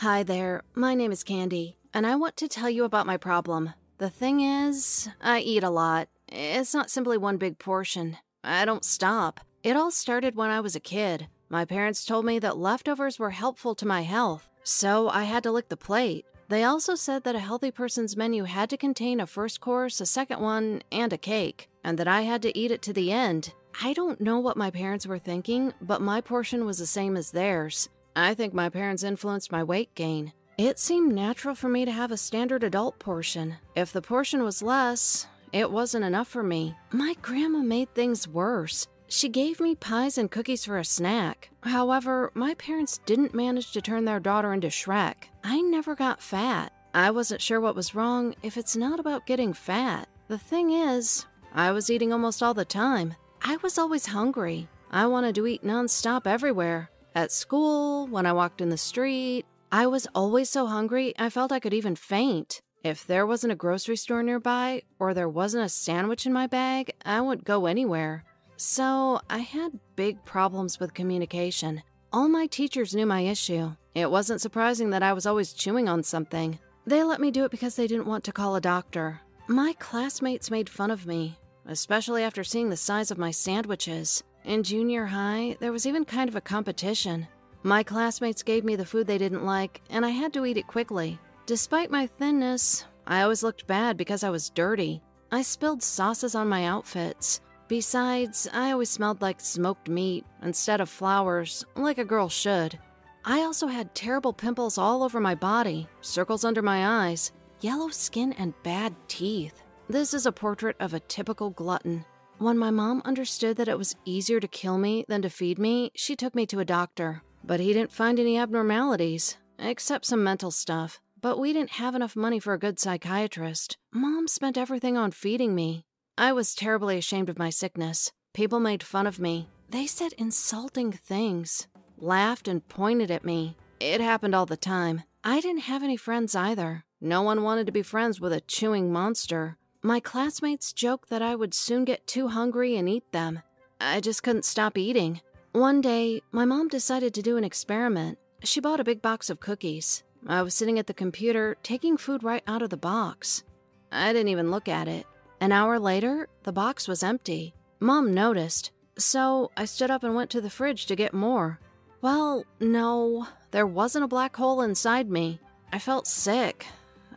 Hi there, my name is Candy, and I want to tell you about my problem. The thing is, I eat a lot. It's not simply one big portion. I don't stop. It all started when I was a kid. My parents told me that leftovers were helpful to my health, so I had to lick the plate. They also said that a healthy person's menu had to contain a first course, a second one, and a cake, and that I had to eat it to the end. I don't know what my parents were thinking, but my portion was the same as theirs. I think my parents influenced my weight gain. It seemed natural for me to have a standard adult portion. If the portion was less, it wasn't enough for me. My grandma made things worse. She gave me pies and cookies for a snack. However, my parents didn't manage to turn their daughter into Shrek. I never got fat. I wasn't sure what was wrong if it's not about getting fat. The thing is, I was eating almost all the time. I was always hungry. I wanted to eat nonstop everywhere. At school, when I walked in the street, I was always so hungry I felt I could even faint. If there wasn't a grocery store nearby or there wasn't a sandwich in my bag, I would go anywhere. So I had big problems with communication. All my teachers knew my issue. It wasn't surprising that I was always chewing on something. They let me do it because they didn't want to call a doctor. My classmates made fun of me, especially after seeing the size of my sandwiches. In junior high, there was even kind of a competition. My classmates gave me the food they didn't like, and I had to eat it quickly. Despite my thinness, I always looked bad because I was dirty. I spilled sauces on my outfits. Besides, I always smelled like smoked meat instead of flowers, like a girl should. I also had terrible pimples all over my body, circles under my eyes, yellow skin, and bad teeth. This is a portrait of a typical glutton. When my mom understood that it was easier to kill me than to feed me, she took me to a doctor. But he didn't find any abnormalities, except some mental stuff. But we didn't have enough money for a good psychiatrist. Mom spent everything on feeding me. I was terribly ashamed of my sickness. People made fun of me. They said insulting things, laughed, and pointed at me. It happened all the time. I didn't have any friends either. No one wanted to be friends with a chewing monster. My classmates joked that I would soon get too hungry and eat them. I just couldn't stop eating. One day, my mom decided to do an experiment. She bought a big box of cookies. I was sitting at the computer, taking food right out of the box. I didn't even look at it. An hour later, the box was empty. Mom noticed, so I stood up and went to the fridge to get more. Well, no, there wasn't a black hole inside me. I felt sick.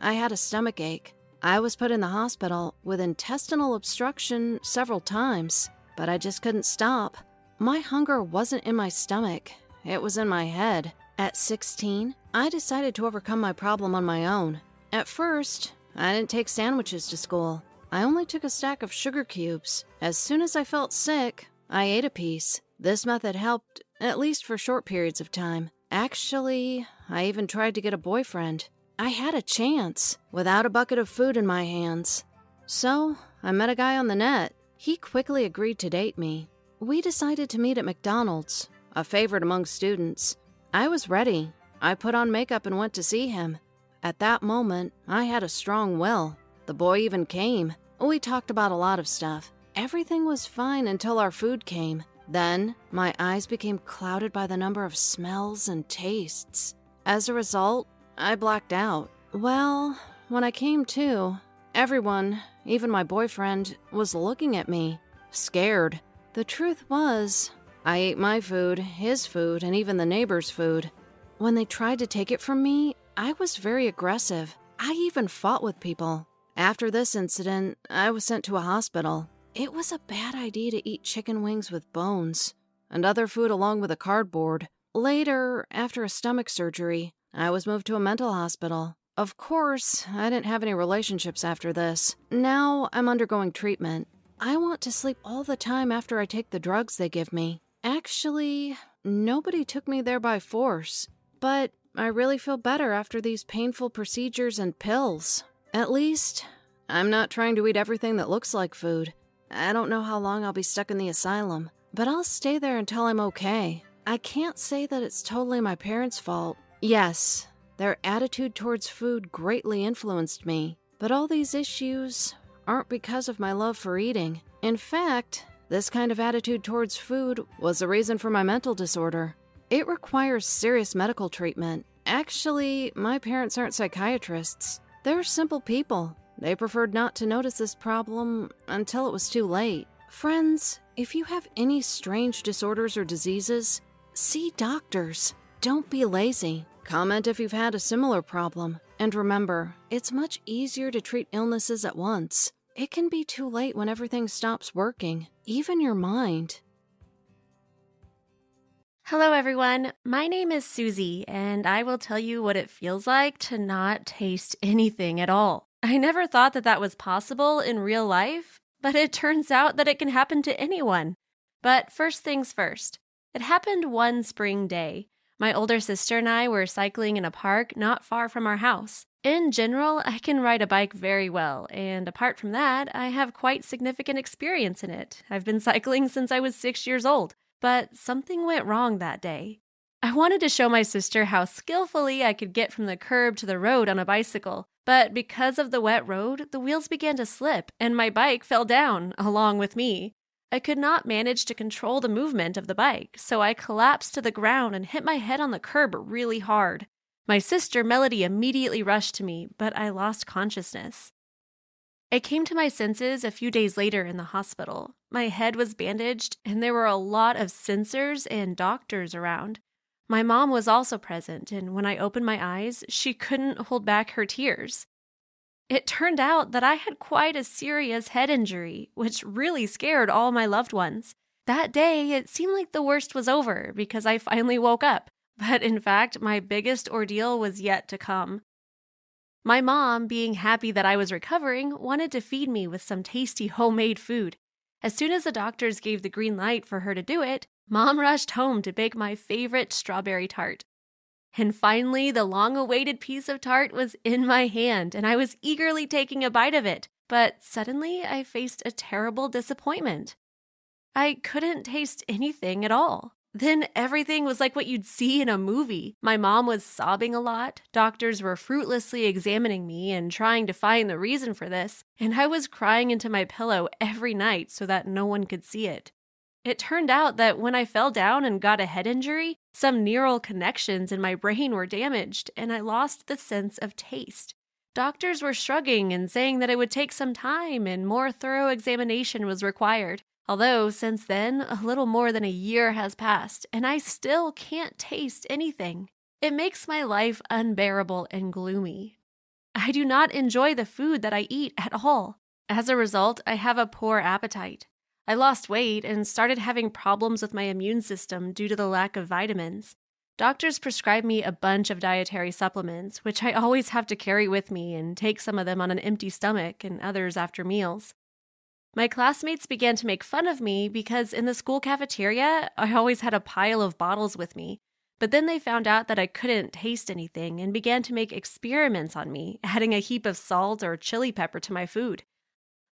I had a stomach ache. I was put in the hospital with intestinal obstruction several times, but I just couldn't stop. My hunger wasn't in my stomach, it was in my head. At 16, I decided to overcome my problem on my own. At first, I didn't take sandwiches to school. I only took a stack of sugar cubes. As soon as I felt sick, I ate a piece. This method helped, at least for short periods of time. Actually, I even tried to get a boyfriend. I had a chance without a bucket of food in my hands. So, I met a guy on the net. He quickly agreed to date me. We decided to meet at McDonald's, a favorite among students. I was ready. I put on makeup and went to see him. At that moment, I had a strong will. The boy even came. We talked about a lot of stuff. Everything was fine until our food came. Then, my eyes became clouded by the number of smells and tastes. As a result, I blacked out. Well, when I came to, everyone, even my boyfriend, was looking at me, scared. The truth was, I ate my food, his food, and even the neighbor's food. When they tried to take it from me, I was very aggressive. I even fought with people. After this incident, I was sent to a hospital. It was a bad idea to eat chicken wings with bones and other food along with a cardboard. Later, after a stomach surgery, I was moved to a mental hospital. Of course, I didn't have any relationships after this. Now I'm undergoing treatment. I want to sleep all the time after I take the drugs they give me. Actually, nobody took me there by force, but I really feel better after these painful procedures and pills. At least, I'm not trying to eat everything that looks like food. I don't know how long I'll be stuck in the asylum, but I'll stay there until I'm okay. I can't say that it's totally my parents' fault. Yes, their attitude towards food greatly influenced me, but all these issues aren't because of my love for eating. In fact, this kind of attitude towards food was the reason for my mental disorder. It requires serious medical treatment. Actually, my parents aren't psychiatrists. They're simple people. They preferred not to notice this problem until it was too late. Friends, if you have any strange disorders or diseases, see doctors. Don't be lazy. Comment if you've had a similar problem. And remember, it's much easier to treat illnesses at once. It can be too late when everything stops working, even your mind. Hello, everyone. My name is Susie, and I will tell you what it feels like to not taste anything at all. I never thought that that was possible in real life, but it turns out that it can happen to anyone. But first things first, it happened one spring day. My older sister and I were cycling in a park not far from our house. In general, I can ride a bike very well, and apart from that, I have quite significant experience in it. I've been cycling since I was six years old. But something went wrong that day. I wanted to show my sister how skillfully I could get from the curb to the road on a bicycle, but because of the wet road, the wheels began to slip and my bike fell down along with me. I could not manage to control the movement of the bike, so I collapsed to the ground and hit my head on the curb really hard. My sister Melody immediately rushed to me, but I lost consciousness. I came to my senses a few days later in the hospital. My head was bandaged, and there were a lot of sensors and doctors around. My mom was also present, and when I opened my eyes, she couldn't hold back her tears. It turned out that I had quite a serious head injury, which really scared all my loved ones. That day, it seemed like the worst was over because I finally woke up, but in fact, my biggest ordeal was yet to come. My mom, being happy that I was recovering, wanted to feed me with some tasty homemade food. As soon as the doctors gave the green light for her to do it, Mom rushed home to bake my favorite strawberry tart. And finally, the long awaited piece of tart was in my hand, and I was eagerly taking a bite of it. But suddenly, I faced a terrible disappointment. I couldn't taste anything at all. Then everything was like what you'd see in a movie. My mom was sobbing a lot, doctors were fruitlessly examining me and trying to find the reason for this, and I was crying into my pillow every night so that no one could see it. It turned out that when I fell down and got a head injury, some neural connections in my brain were damaged, and I lost the sense of taste. Doctors were shrugging and saying that it would take some time and more thorough examination was required. Although, since then, a little more than a year has passed, and I still can't taste anything. It makes my life unbearable and gloomy. I do not enjoy the food that I eat at all. As a result, I have a poor appetite. I lost weight and started having problems with my immune system due to the lack of vitamins. Doctors prescribe me a bunch of dietary supplements, which I always have to carry with me and take some of them on an empty stomach and others after meals. My classmates began to make fun of me because in the school cafeteria, I always had a pile of bottles with me. But then they found out that I couldn't taste anything and began to make experiments on me, adding a heap of salt or chili pepper to my food.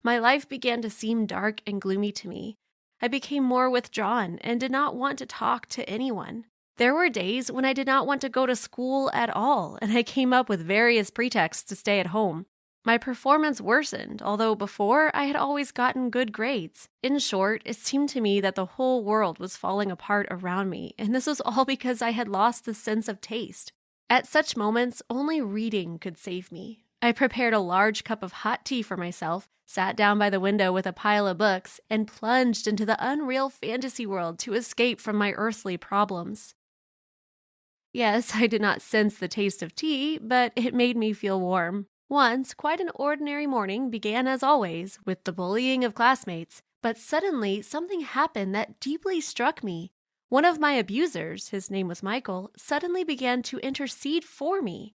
My life began to seem dark and gloomy to me. I became more withdrawn and did not want to talk to anyone. There were days when I did not want to go to school at all, and I came up with various pretexts to stay at home. My performance worsened, although before I had always gotten good grades. In short, it seemed to me that the whole world was falling apart around me, and this was all because I had lost the sense of taste. At such moments, only reading could save me. I prepared a large cup of hot tea for myself, sat down by the window with a pile of books, and plunged into the unreal fantasy world to escape from my earthly problems. Yes, I did not sense the taste of tea, but it made me feel warm. Once, quite an ordinary morning began as always with the bullying of classmates, but suddenly something happened that deeply struck me. One of my abusers, his name was Michael, suddenly began to intercede for me.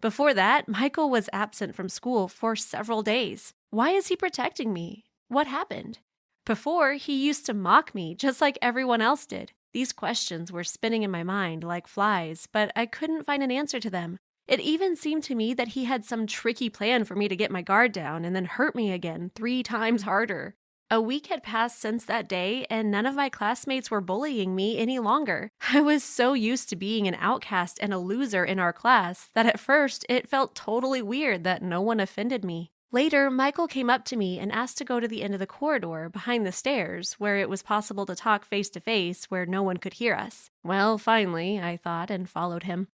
Before that, Michael was absent from school for several days. Why is he protecting me? What happened? Before, he used to mock me just like everyone else did. These questions were spinning in my mind like flies, but I couldn't find an answer to them. It even seemed to me that he had some tricky plan for me to get my guard down and then hurt me again three times harder. A week had passed since that day, and none of my classmates were bullying me any longer. I was so used to being an outcast and a loser in our class that at first it felt totally weird that no one offended me. Later, Michael came up to me and asked to go to the end of the corridor behind the stairs, where it was possible to talk face to face where no one could hear us. Well, finally, I thought, and followed him.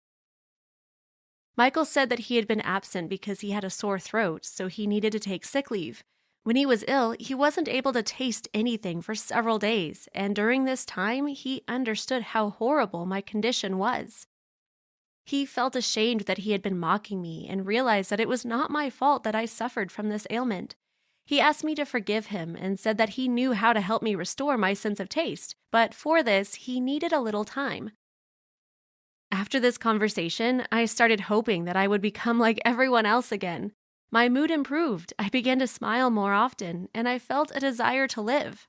Michael said that he had been absent because he had a sore throat, so he needed to take sick leave. When he was ill, he wasn't able to taste anything for several days, and during this time, he understood how horrible my condition was. He felt ashamed that he had been mocking me and realized that it was not my fault that I suffered from this ailment. He asked me to forgive him and said that he knew how to help me restore my sense of taste, but for this, he needed a little time. After this conversation, I started hoping that I would become like everyone else again. My mood improved, I began to smile more often, and I felt a desire to live.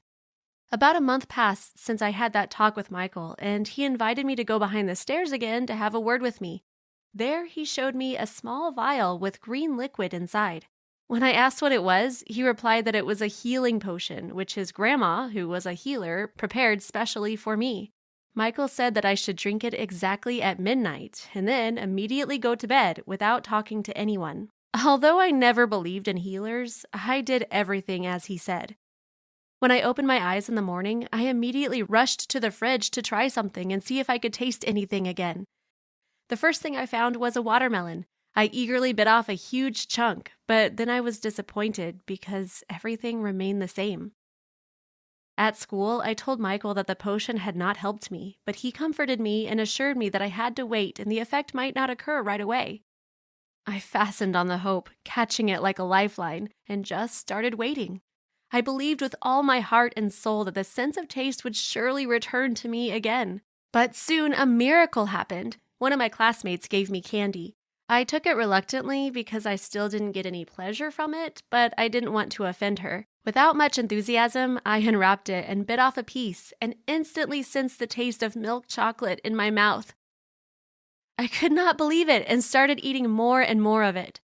About a month passed since I had that talk with Michael, and he invited me to go behind the stairs again to have a word with me. There, he showed me a small vial with green liquid inside. When I asked what it was, he replied that it was a healing potion, which his grandma, who was a healer, prepared specially for me. Michael said that I should drink it exactly at midnight and then immediately go to bed without talking to anyone. Although I never believed in healers, I did everything as he said. When I opened my eyes in the morning, I immediately rushed to the fridge to try something and see if I could taste anything again. The first thing I found was a watermelon. I eagerly bit off a huge chunk, but then I was disappointed because everything remained the same. At school, I told Michael that the potion had not helped me, but he comforted me and assured me that I had to wait and the effect might not occur right away. I fastened on the hope, catching it like a lifeline, and just started waiting. I believed with all my heart and soul that the sense of taste would surely return to me again. But soon a miracle happened. One of my classmates gave me candy. I took it reluctantly because I still didn't get any pleasure from it, but I didn't want to offend her. Without much enthusiasm, I unwrapped it and bit off a piece and instantly sensed the taste of milk chocolate in my mouth. I could not believe it and started eating more and more of it.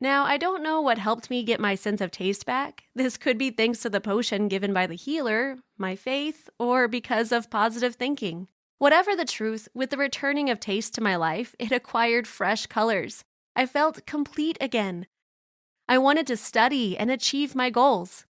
Now, I don't know what helped me get my sense of taste back. This could be thanks to the potion given by the healer, my faith, or because of positive thinking. Whatever the truth, with the returning of taste to my life, it acquired fresh colors. I felt complete again. I wanted to study and achieve my goals.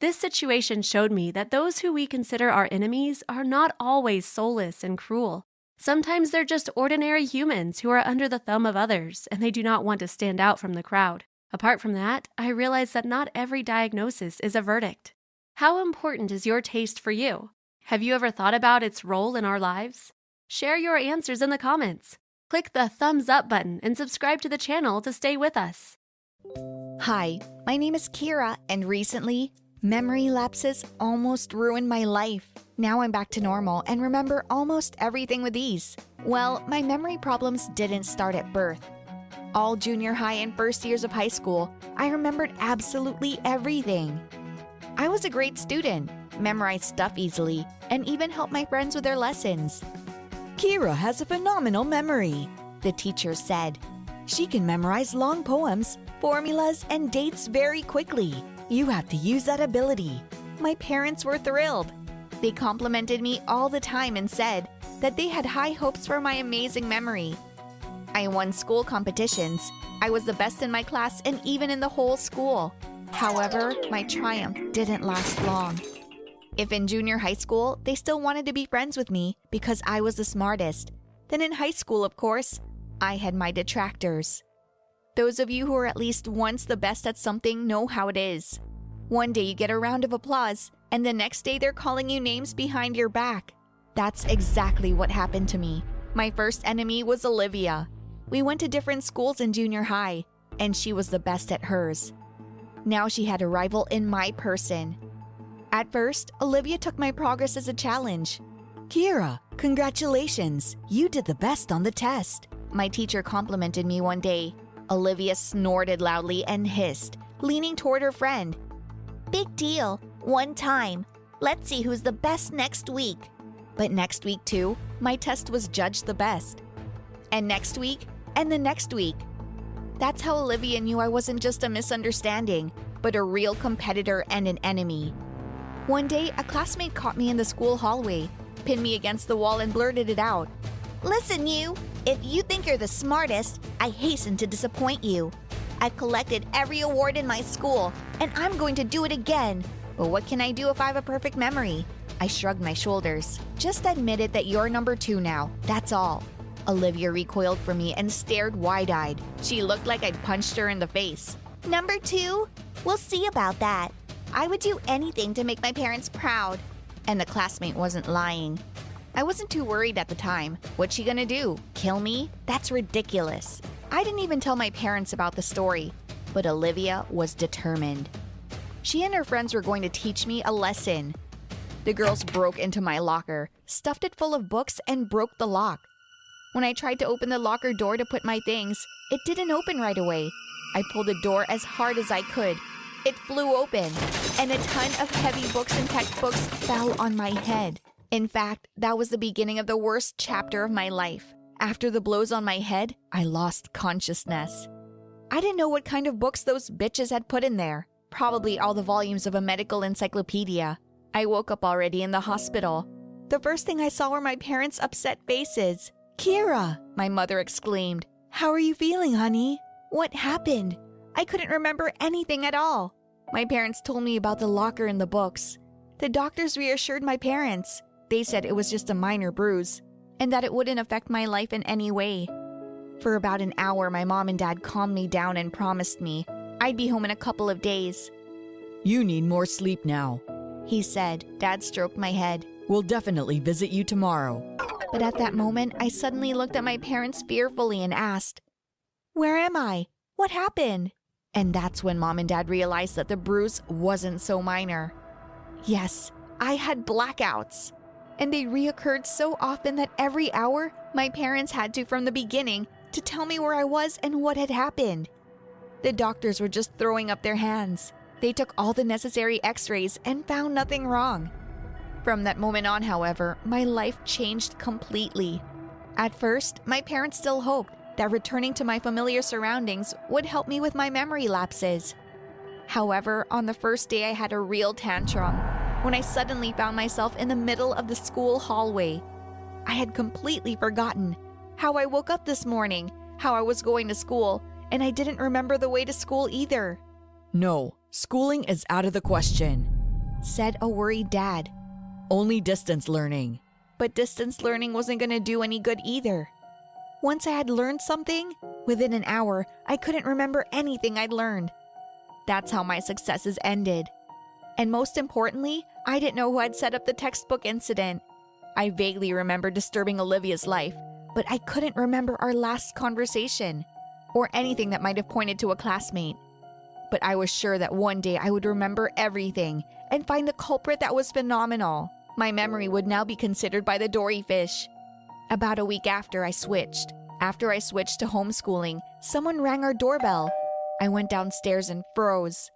This situation showed me that those who we consider our enemies are not always soulless and cruel. Sometimes they're just ordinary humans who are under the thumb of others and they do not want to stand out from the crowd. Apart from that, I realize that not every diagnosis is a verdict. How important is your taste for you? Have you ever thought about its role in our lives? Share your answers in the comments. Click the thumbs up button and subscribe to the channel to stay with us. Hi, my name is Kira, and recently, memory lapses almost ruined my life. Now I'm back to normal and remember almost everything with ease. Well, my memory problems didn't start at birth. All junior high and first years of high school, I remembered absolutely everything. I was a great student, memorized stuff easily, and even helped my friends with their lessons. Kira has a phenomenal memory, the teacher said. She can memorize long poems, formulas, and dates very quickly. You have to use that ability. My parents were thrilled. They complimented me all the time and said that they had high hopes for my amazing memory. I won school competitions. I was the best in my class and even in the whole school. However, my triumph didn't last long. If in junior high school they still wanted to be friends with me because I was the smartest, then in high school, of course, I had my detractors. Those of you who are at least once the best at something know how it is. One day you get a round of applause, and the next day they're calling you names behind your back. That's exactly what happened to me. My first enemy was Olivia. We went to different schools in junior high, and she was the best at hers. Now she had a rival in my person. At first, Olivia took my progress as a challenge. Kira, congratulations! You did the best on the test. My teacher complimented me one day. Olivia snorted loudly and hissed, leaning toward her friend. Big deal. One time. Let's see who's the best next week. But next week, too, my test was judged the best. And next week, and the next week. That's how Olivia knew I wasn't just a misunderstanding, but a real competitor and an enemy. One day, a classmate caught me in the school hallway, pinned me against the wall, and blurted it out. Listen, you! If you think you're the smartest, I hasten to disappoint you. I've collected every award in my school, and I'm going to do it again. But what can I do if I have a perfect memory? I shrugged my shoulders. Just admit it that you're number two now. That's all. Olivia recoiled from me and stared wide eyed. She looked like I'd punched her in the face. Number two? We'll see about that. I would do anything to make my parents proud. And the classmate wasn't lying. I wasn't too worried at the time. What's she gonna do? Kill me? That's ridiculous. I didn't even tell my parents about the story, but Olivia was determined. She and her friends were going to teach me a lesson. The girls broke into my locker, stuffed it full of books, and broke the lock. When I tried to open the locker door to put my things, it didn't open right away. I pulled the door as hard as I could. It flew open, and a ton of heavy books and textbooks fell on my head. In fact, that was the beginning of the worst chapter of my life. After the blows on my head, I lost consciousness. I didn't know what kind of books those bitches had put in there. Probably all the volumes of a medical encyclopedia. I woke up already in the hospital. The first thing I saw were my parents' upset faces. Kira, My mother exclaimed. how are you feeling, honey? What happened? I couldn't remember anything at all. My parents told me about the locker and the books. The doctors reassured my parents. They said it was just a minor bruise and that it wouldn't affect my life in any way. For about an hour, my mom and dad calmed me down and promised me I'd be home in a couple of days. You need more sleep now. He said, Dad stroked my head. We'll definitely visit you tomorrow. But at that moment, I suddenly looked at my parents fearfully and asked, Where am I? What happened? And that's when mom and dad realized that the bruise wasn't so minor. Yes, I had blackouts. And they reoccurred so often that every hour, my parents had to, from the beginning, to tell me where I was and what had happened. The doctors were just throwing up their hands. They took all the necessary x rays and found nothing wrong. From that moment on, however, my life changed completely. At first, my parents still hoped that returning to my familiar surroundings would help me with my memory lapses. However, on the first day, I had a real tantrum when I suddenly found myself in the middle of the school hallway. I had completely forgotten how I woke up this morning, how I was going to school, and I didn't remember the way to school either, No, schooling is out of the question. said a worried dad. Only distance learning. But distance learning wasn't going to do any good either. Once I had learned something, within an hour, I couldn't remember anything I'd learned. That's how my successes ended. And most importantly, I didn't know who had set up the textbook incident. I vaguely remember disturbing Olivia's life, but I couldn't remember our last conversation or anything that might have pointed to a classmate. But I was sure that one day I would remember everything and find the culprit that was phenomenal. My memory would now be considered by the Dory fish. About a week after I switched, after I switched to homeschooling, someone rang our doorbell. I went downstairs and froze.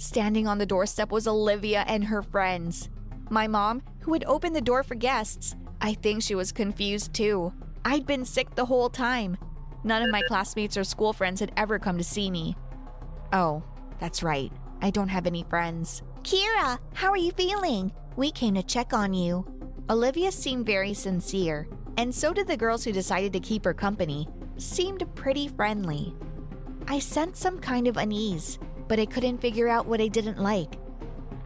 Standing on the doorstep was Olivia and her friends. My mom, who had opened the door for guests, I think she was confused too. I'd been sick the whole time. None of my classmates or school friends had ever come to see me. Oh, that's right. I don't have any friends. Kira, how are you feeling? We came to check on you. Olivia seemed very sincere, and so did the girls who decided to keep her company, seemed pretty friendly. I sensed some kind of unease, but I couldn't figure out what I didn't like.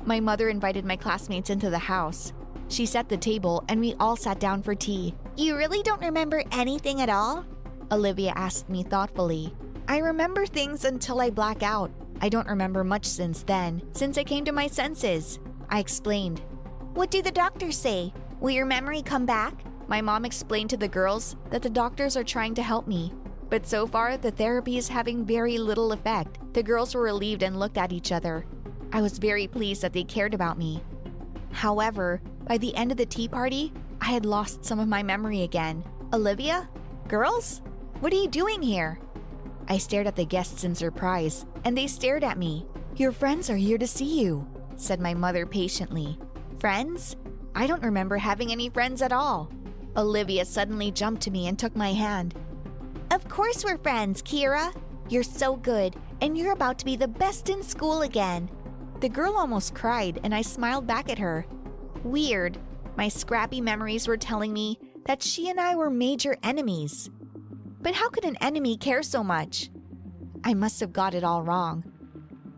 My mother invited my classmates into the house. She set the table and we all sat down for tea. You really don't remember anything at all? Olivia asked me thoughtfully. I remember things until I black out. I don't remember much since then, since I came to my senses. I explained. What do the doctors say? Will your memory come back? My mom explained to the girls that the doctors are trying to help me, but so far the therapy is having very little effect. The girls were relieved and looked at each other. I was very pleased that they cared about me. However, by the end of the tea party, I had lost some of my memory again. Olivia? Girls? What are you doing here? I stared at the guests in surprise, and they stared at me. Your friends are here to see you, said my mother patiently. Friends? I don't remember having any friends at all. Olivia suddenly jumped to me and took my hand. Of course we're friends, Kira. You're so good, and you're about to be the best in school again. The girl almost cried, and I smiled back at her. Weird. My scrappy memories were telling me that she and I were major enemies. But how could an enemy care so much? I must have got it all wrong.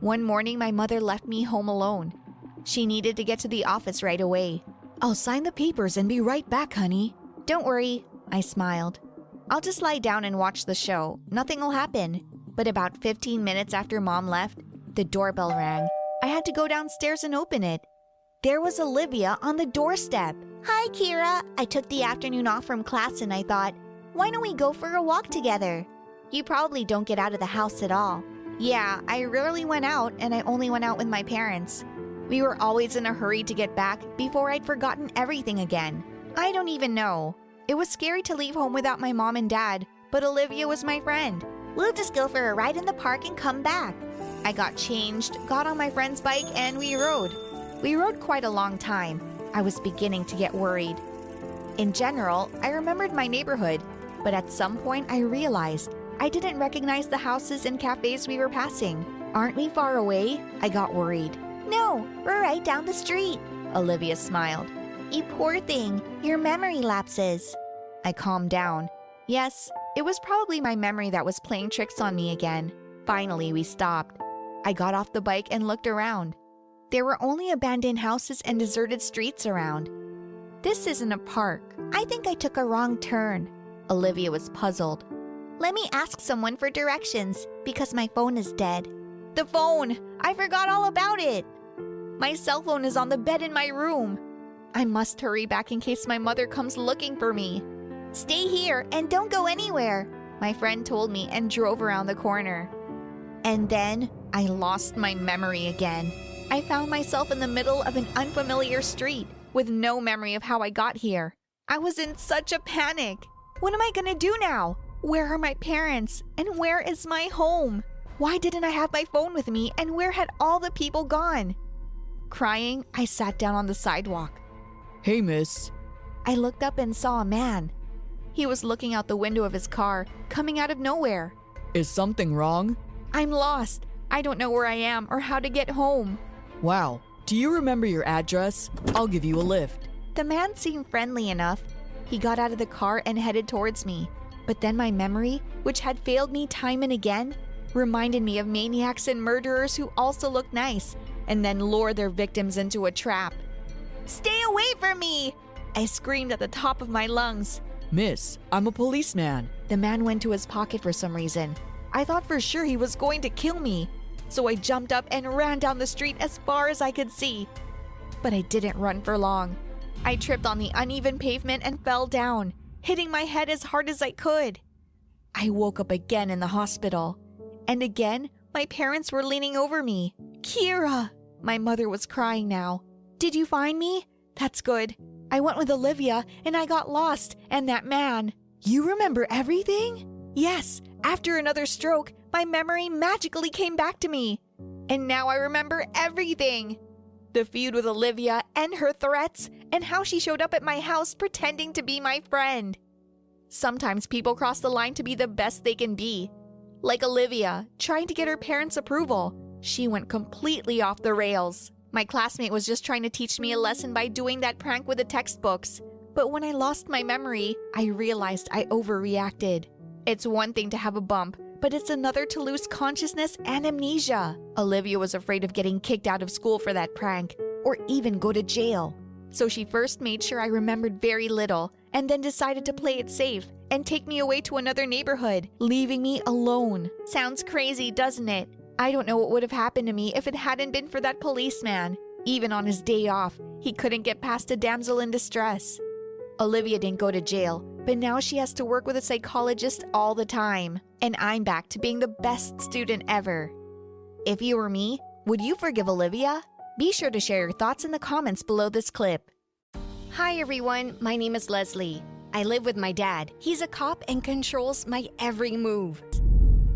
One morning, my mother left me home alone. She needed to get to the office right away. I'll sign the papers and be right back, honey. Don't worry, I smiled. I'll just lie down and watch the show. Nothing will happen. But about 15 minutes after mom left, the doorbell rang. I had to go downstairs and open it. There was Olivia on the doorstep. Hi, Kira. I took the afternoon off from class and I thought, why don't we go for a walk together? You probably don't get out of the house at all. Yeah, I rarely went out and I only went out with my parents. We were always in a hurry to get back before I'd forgotten everything again. I don't even know. It was scary to leave home without my mom and dad, but Olivia was my friend. We'll just go for a ride in the park and come back. I got changed, got on my friend's bike, and we rode. We rode quite a long time. I was beginning to get worried. In general, I remembered my neighborhood, but at some point I realized I didn't recognize the houses and cafes we were passing. Aren't we far away? I got worried. No, we're right down the street. Olivia smiled. You poor thing, your memory lapses. I calmed down. Yes, it was probably my memory that was playing tricks on me again. Finally, we stopped. I got off the bike and looked around. There were only abandoned houses and deserted streets around. This isn't a park. I think I took a wrong turn. Olivia was puzzled. Let me ask someone for directions because my phone is dead. The phone! I forgot all about it! My cell phone is on the bed in my room. I must hurry back in case my mother comes looking for me. Stay here and don't go anywhere, my friend told me and drove around the corner. And then I lost my memory again. I found myself in the middle of an unfamiliar street with no memory of how I got here. I was in such a panic. What am I gonna do now? Where are my parents? And where is my home? Why didn't I have my phone with me? And where had all the people gone? Crying, I sat down on the sidewalk. Hey, miss. I looked up and saw a man. He was looking out the window of his car, coming out of nowhere. Is something wrong? I'm lost. I don't know where I am or how to get home. Wow. Do you remember your address? I'll give you a lift. The man seemed friendly enough. He got out of the car and headed towards me. But then my memory, which had failed me time and again, reminded me of maniacs and murderers who also look nice and then lure their victims into a trap. Stay away from me! I screamed at the top of my lungs. Miss, I'm a policeman. The man went to his pocket for some reason. I thought for sure he was going to kill me. So I jumped up and ran down the street as far as I could see. But I didn't run for long. I tripped on the uneven pavement and fell down, hitting my head as hard as I could. I woke up again in the hospital. And again, my parents were leaning over me. Kira! My mother was crying now. Did you find me? That's good. I went with Olivia and I got lost, and that man. You remember everything? Yes, after another stroke, my memory magically came back to me. And now I remember everything the feud with Olivia and her threats, and how she showed up at my house pretending to be my friend. Sometimes people cross the line to be the best they can be. Like Olivia, trying to get her parents' approval. She went completely off the rails. My classmate was just trying to teach me a lesson by doing that prank with the textbooks. But when I lost my memory, I realized I overreacted. It's one thing to have a bump, but it's another to lose consciousness and amnesia. Olivia was afraid of getting kicked out of school for that prank, or even go to jail. So she first made sure I remembered very little, and then decided to play it safe and take me away to another neighborhood, leaving me alone. Sounds crazy, doesn't it? I don't know what would have happened to me if it hadn't been for that policeman. Even on his day off, he couldn't get past a damsel in distress. Olivia didn't go to jail, but now she has to work with a psychologist all the time. And I'm back to being the best student ever. If you were me, would you forgive Olivia? Be sure to share your thoughts in the comments below this clip. Hi everyone, my name is Leslie. I live with my dad. He's a cop and controls my every move.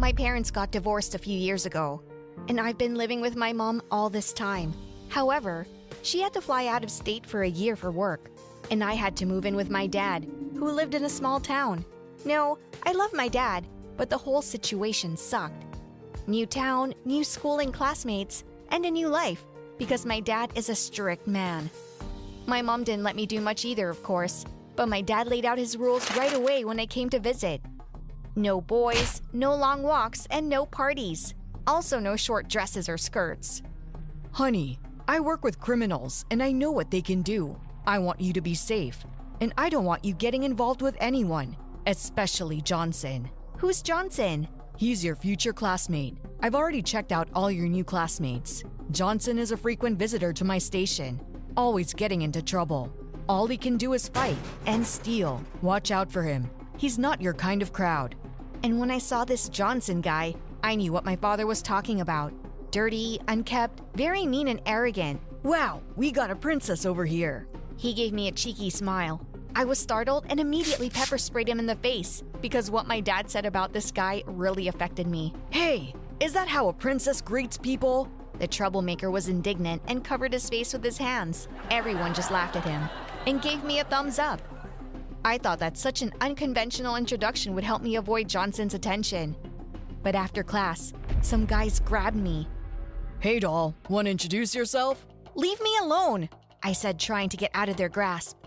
My parents got divorced a few years ago, and I've been living with my mom all this time. However, she had to fly out of state for a year for work, and I had to move in with my dad, who lived in a small town. No, I love my dad, but the whole situation sucked. New town, new school and classmates, and a new life, because my dad is a strict man. My mom didn't let me do much either, of course, but my dad laid out his rules right away when I came to visit. No boys, no long walks, and no parties. Also, no short dresses or skirts. Honey, I work with criminals and I know what they can do. I want you to be safe, and I don't want you getting involved with anyone. especially Johnson. Who's Johnson? He's your future classmate. I've already checked out all your new classmates. Johnson is a frequent visitor to my station, always getting into trouble. All he can do is fight and steal. Watch out for him. He's not your kind of crowd. And when I saw this Johnson guy, I knew what my father was talking about. Dirty, unkept, very mean and arrogant. Wow, we got a princess over here. He gave me a cheeky smile. I was startled and immediately pepper sprayed him in the face because what my dad said about this guy really affected me. Hey, is that how a princess greets people? The troublemaker was indignant and covered his face with his hands. Everyone just laughed at him and gave me a thumbs up. I thought that such an unconventional introduction would help me avoid Johnson's attention. But after class, some guys grabbed me. Hey, doll, want to introduce yourself? Leave me alone, I said, trying to get out of their grasp.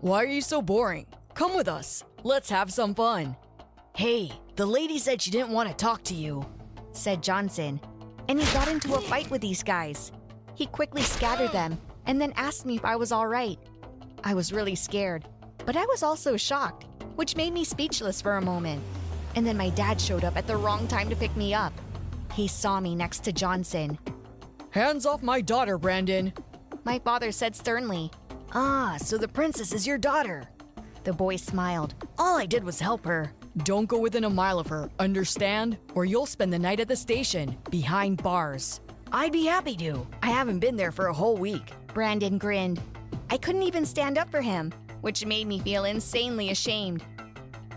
Why are you so boring? Come with us. Let's have some fun. Hey, the lady said she didn't want to talk to you, said Johnson, and he got into a fight with these guys. He quickly scattered them and then asked me if I was all right. I was really scared, but I was also shocked, which made me speechless for a moment. And then my dad showed up at the wrong time to pick me up. He saw me next to Johnson. Hands off my daughter, Brandon. My father said sternly. Ah, so the princess is your daughter. The boy smiled. All I did was help her. Don't go within a mile of her, understand? Or you'll spend the night at the station, behind bars. I'd be happy to. I haven't been there for a whole week. Brandon grinned. I couldn't even stand up for him, which made me feel insanely ashamed.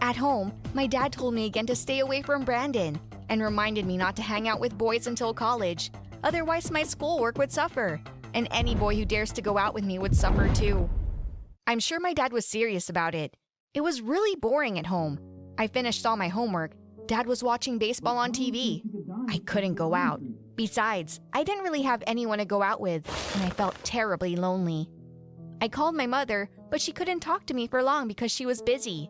At home, my dad told me again to stay away from Brandon and reminded me not to hang out with boys until college. Otherwise, my schoolwork would suffer, and any boy who dares to go out with me would suffer too. I'm sure my dad was serious about it. It was really boring at home. I finished all my homework. Dad was watching baseball on TV. I couldn't go out. Besides, I didn't really have anyone to go out with, and I felt terribly lonely. I called my mother, but she couldn't talk to me for long because she was busy.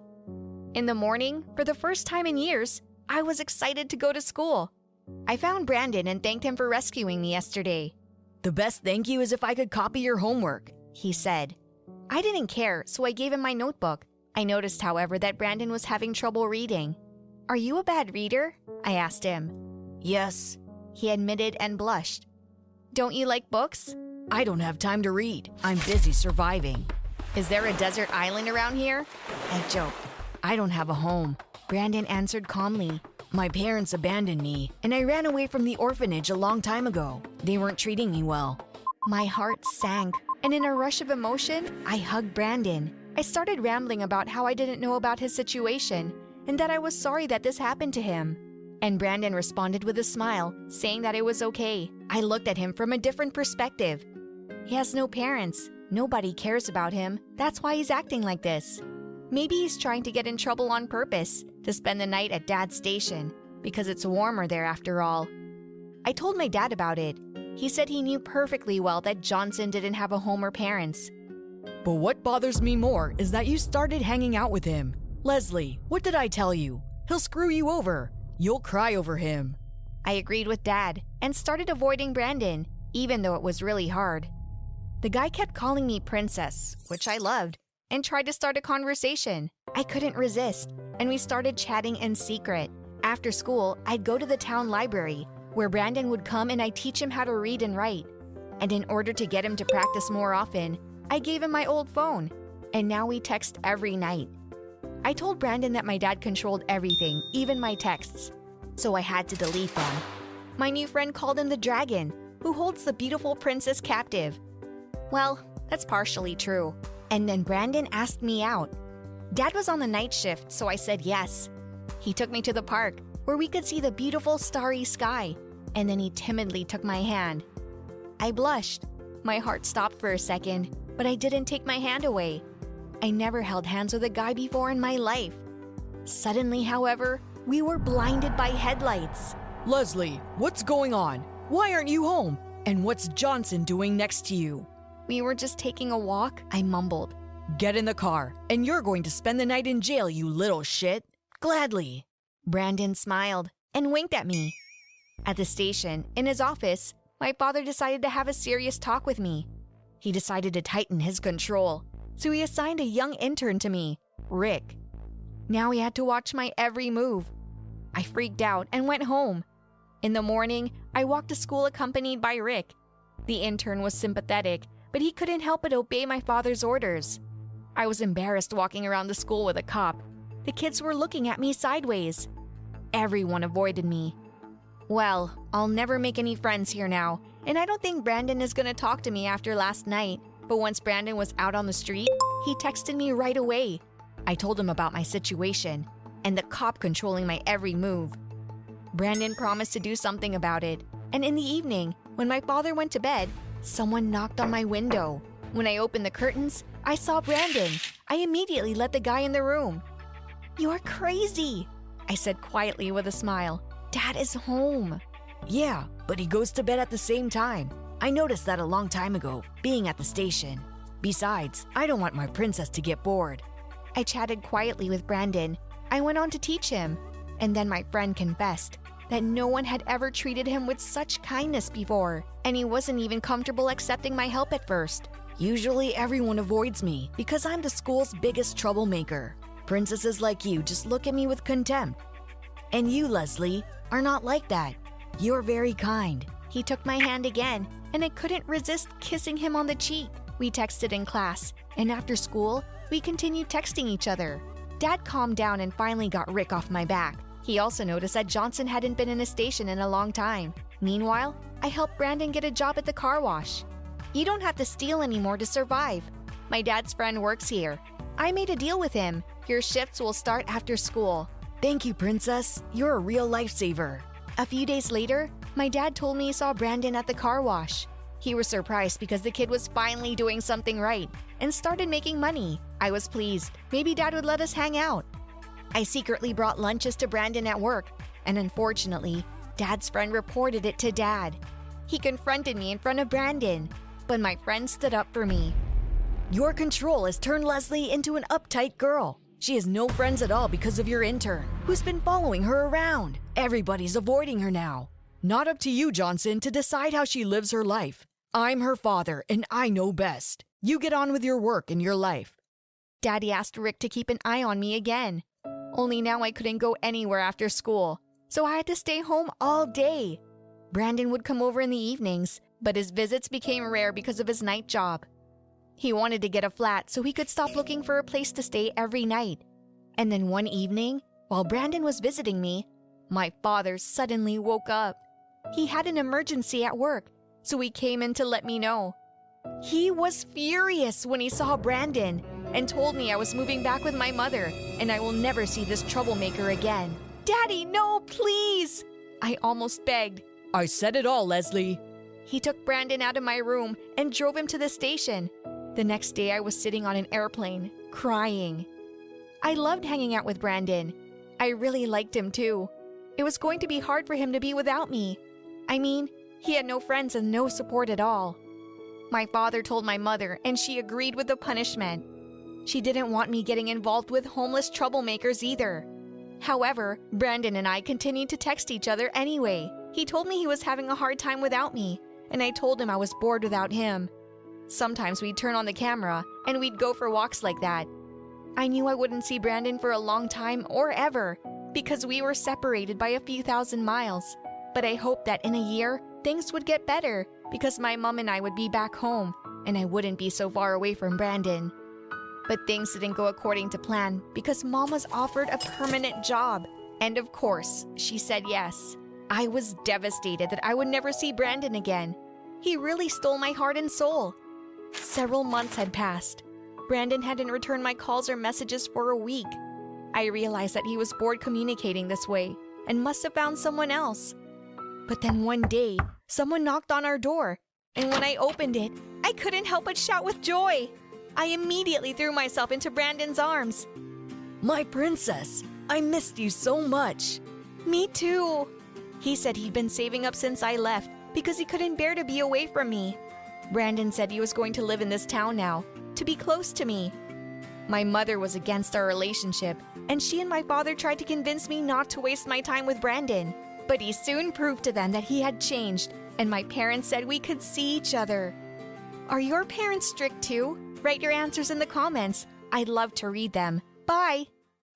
In the morning, for the first time in years, I was excited to go to school. I found Brandon and thanked him for rescuing me yesterday. The best thank you is if I could copy your homework, he said. I didn't care, so I gave him my notebook. I noticed, however, that Brandon was having trouble reading. Are you a bad reader? I asked him. Yes, he admitted and blushed. Don't you like books? I don't have time to read. I'm busy surviving. Is there a desert island around here? I joke. I don't have a home. Brandon answered calmly. My parents abandoned me, and I ran away from the orphanage a long time ago. They weren't treating me well. My heart sank, and in a rush of emotion, I hugged Brandon. I started rambling about how I didn't know about his situation and that I was sorry that this happened to him. And Brandon responded with a smile, saying that it was okay. I looked at him from a different perspective. He has no parents. Nobody cares about him. That's why he's acting like this. Maybe he's trying to get in trouble on purpose to spend the night at Dad's station because it's warmer there after all. I told my dad about it. He said he knew perfectly well that Johnson didn't have a home or parents. But what bothers me more is that you started hanging out with him. Leslie, what did I tell you? He'll screw you over. You'll cry over him. I agreed with Dad and started avoiding Brandon, even though it was really hard. The guy kept calling me princess, which I loved, and tried to start a conversation. I couldn't resist, and we started chatting in secret. After school, I'd go to the town library, where Brandon would come and I'd teach him how to read and write. And in order to get him to practice more often, I gave him my old phone, and now we text every night. I told Brandon that my dad controlled everything, even my texts, so I had to delete them. My new friend called him the dragon, who holds the beautiful princess captive. Well, that's partially true. And then Brandon asked me out. Dad was on the night shift, so I said yes. He took me to the park, where we could see the beautiful starry sky, and then he timidly took my hand. I blushed. My heart stopped for a second, but I didn't take my hand away. I never held hands with a guy before in my life. Suddenly, however, we were blinded by headlights. Leslie, what's going on? Why aren't you home? And what's Johnson doing next to you? We were just taking a walk, I mumbled. Get in the car, and you're going to spend the night in jail, you little shit. Gladly. Brandon smiled and winked at me. At the station, in his office, my father decided to have a serious talk with me. He decided to tighten his control, so he assigned a young intern to me, Rick. Now he had to watch my every move. I freaked out and went home. In the morning, I walked to school accompanied by Rick. The intern was sympathetic, but he couldn't help but obey my father's orders. I was embarrassed walking around the school with a cop. The kids were looking at me sideways. Everyone avoided me. Well, I'll never make any friends here now, and I don't think Brandon is gonna talk to me after last night. But once Brandon was out on the street, he texted me right away. I told him about my situation and the cop controlling my every move. Brandon promised to do something about it, and in the evening, when my father went to bed, someone knocked on my window. When I opened the curtains, I saw Brandon. I immediately let the guy in the room. You're crazy, I said quietly with a smile. Dad is home. Yeah, but he goes to bed at the same time. I noticed that a long time ago, being at the station. Besides, I don't want my princess to get bored. I chatted quietly with Brandon. I went on to teach him. And then my friend confessed that no one had ever treated him with such kindness before, and he wasn't even comfortable accepting my help at first. Usually everyone avoids me because I'm the school's biggest troublemaker. Princesses like you just look at me with contempt. And you, Leslie, are not like that. You're very kind. He took my hand again, and I couldn't resist kissing him on the cheek. We texted in class, and after school, we continued texting each other. Dad calmed down and finally got Rick off my back. He also noticed that Johnson hadn't been in a station in a long time. Meanwhile, I helped Brandon get a job at the car wash. You don't have to steal anymore to survive. My dad's friend works here. I made a deal with him. Your shifts will start after school. Thank you, Princess. You're a real lifesaver. A few days later, my dad told me he saw Brandon at the car wash. He was surprised because the kid was finally doing something right and started making money. I was pleased. Maybe dad would let us hang out. I secretly brought lunches to Brandon at work, and unfortunately, dad's friend reported it to dad. He confronted me in front of Brandon, but my friend stood up for me. Your control has turned Leslie into an uptight girl. She has no friends at all because of your intern, who's been following her around. Everybody's avoiding her now. Not up to you, Johnson, to decide how she lives her life. I'm her father, and I know best. You get on with your work and your life. Daddy asked Rick to keep an eye on me again. Only now I couldn't go anywhere after school, so I had to stay home all day. Brandon would come over in the evenings, but his visits became rare because of his night job. He wanted to get a flat so he could stop looking for a place to stay every night. And then one evening, while Brandon was visiting me, my father suddenly woke up. He had an emergency at work, so he came in to let me know. He was furious when he saw Brandon and told me I was moving back with my mother and I will never see this troublemaker again. Daddy, no, please! I almost begged. I said it all, Leslie. He took Brandon out of my room and drove him to the station. The next day, I was sitting on an airplane, crying. I loved hanging out with Brandon. I really liked him too. It was going to be hard for him to be without me. I mean, he had no friends and no support at all. My father told my mother, and she agreed with the punishment. She didn't want me getting involved with homeless troublemakers either. However, Brandon and I continued to text each other anyway. He told me he was having a hard time without me, and I told him I was bored without him. Sometimes we'd turn on the camera and we'd go for walks like that. I knew I wouldn't see Brandon for a long time or ever because we were separated by a few thousand miles. But I hoped that in a year, things would get better because my mom and I would be back home and I wouldn't be so far away from Brandon. But things didn't go according to plan because mom was offered a permanent job. And of course, she said yes. I was devastated that I would never see Brandon again. He really stole my heart and soul. Several months had passed. Brandon hadn't returned my calls or messages for a week. I realized that he was bored communicating this way and must have found someone else. But then one day, someone knocked on our door, and when I opened it, I couldn't help but shout with joy. I immediately threw myself into Brandon's arms. My princess, I missed you so much. Me too. He said he'd been saving up since I left because he couldn't bear to be away from me. Brandon said he was going to live in this town now, to be close to me. My mother was against our relationship, and she and my father tried to convince me not to waste my time with Brandon. But he soon proved to them that he had changed, and my parents said we could see each other. Are your parents strict too? Write your answers in the comments. I'd love to read them. Bye!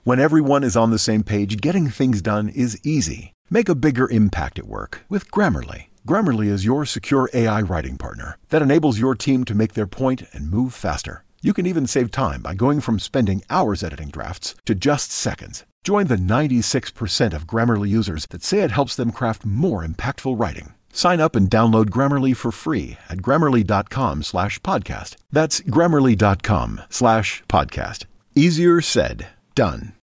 When everyone is on the same page, getting things done is easy. Make a bigger impact at work with Grammarly. Grammarly is your secure AI writing partner that enables your team to make their point and move faster. You can even save time by going from spending hours editing drafts to just seconds. Join the 96% of Grammarly users that say it helps them craft more impactful writing. Sign up and download Grammarly for free at grammarly.com slash podcast. That's grammarly.com slash podcast. Easier said, done.